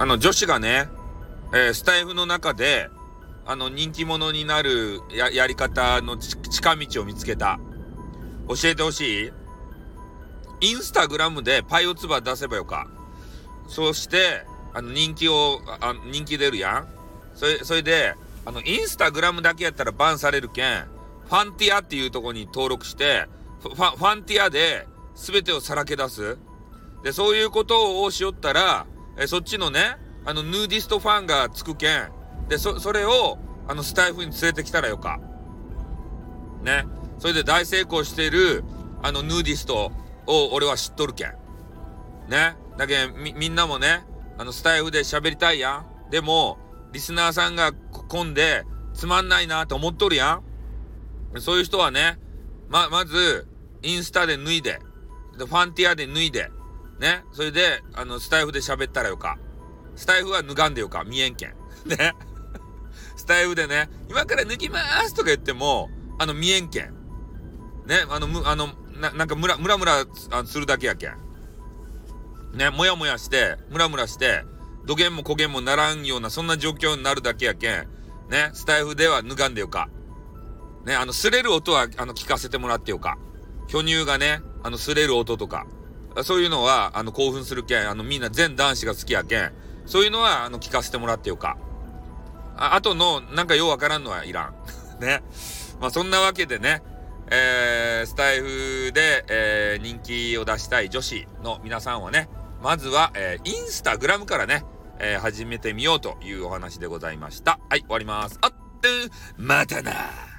あの、女子がね、えー、スタイフの中で、あの、人気者になるや、やり方の近道を見つけた。教えてほしい？インスタグラムでパイオツバ出せばよか。そして、あの、人気を、あ人気出るやん。それ、それで、あの、インスタグラムだけやったらバンされるけん、ファンティアっていうとこに登録して、ファファンティアで全てをさらけ出す。で、そういうことをしよったら、えそっちのね、あの、ヌーディストファンがつくけん。で、そ、それを、あの、スタエフに連れてきたらよか。ね。それで大成功している、あの、ヌーディストを俺は知っとるけん。ね。だけみ、みんなもね、あの、スタエフで喋りたいやん。でも、リスナーさんが来んで、つまんないなと思っとるやん。そういう人はね、ま、まず、インスタで脱いで、で、ファンティアで脱いで、ね。それで、あの、スタイフで喋ったらよか。スタイフは脱がんでよか。見えんけん。ね。スタイフでね、今から脱ぎまーすとか言っても、あの、見えんけん。ね。あの、む、あの、な、なんかムラ、ムラムラするだけやけん。ね。もやもやして、ムラムラして、土源も焦げんもならんような、そんな状況になるだけやけん。ね。スタイフでは脱がんでよか。ね。あの、擦れる音は、あの、聞かせてもらってよか。巨乳がね、あの、擦れる音とか。そういうのは、あの、興奮するけん、あの、みんな全男子が好きやけん、そういうのは、あの、聞かせてもらってよか。あ、あとの、なんかようわからんのはいらん。ね。まあ、そんなわけでね、えー、スタイフで、えー、人気を出したい女子の皆さんはね、まずは、えー、インスタグラムからね、えー、始めてみようというお話でございました。はい、終わります。あっと、またな